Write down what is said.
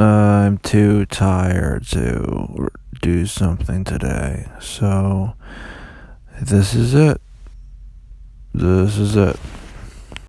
I'm too tired to do something today. So, this is it. This is it.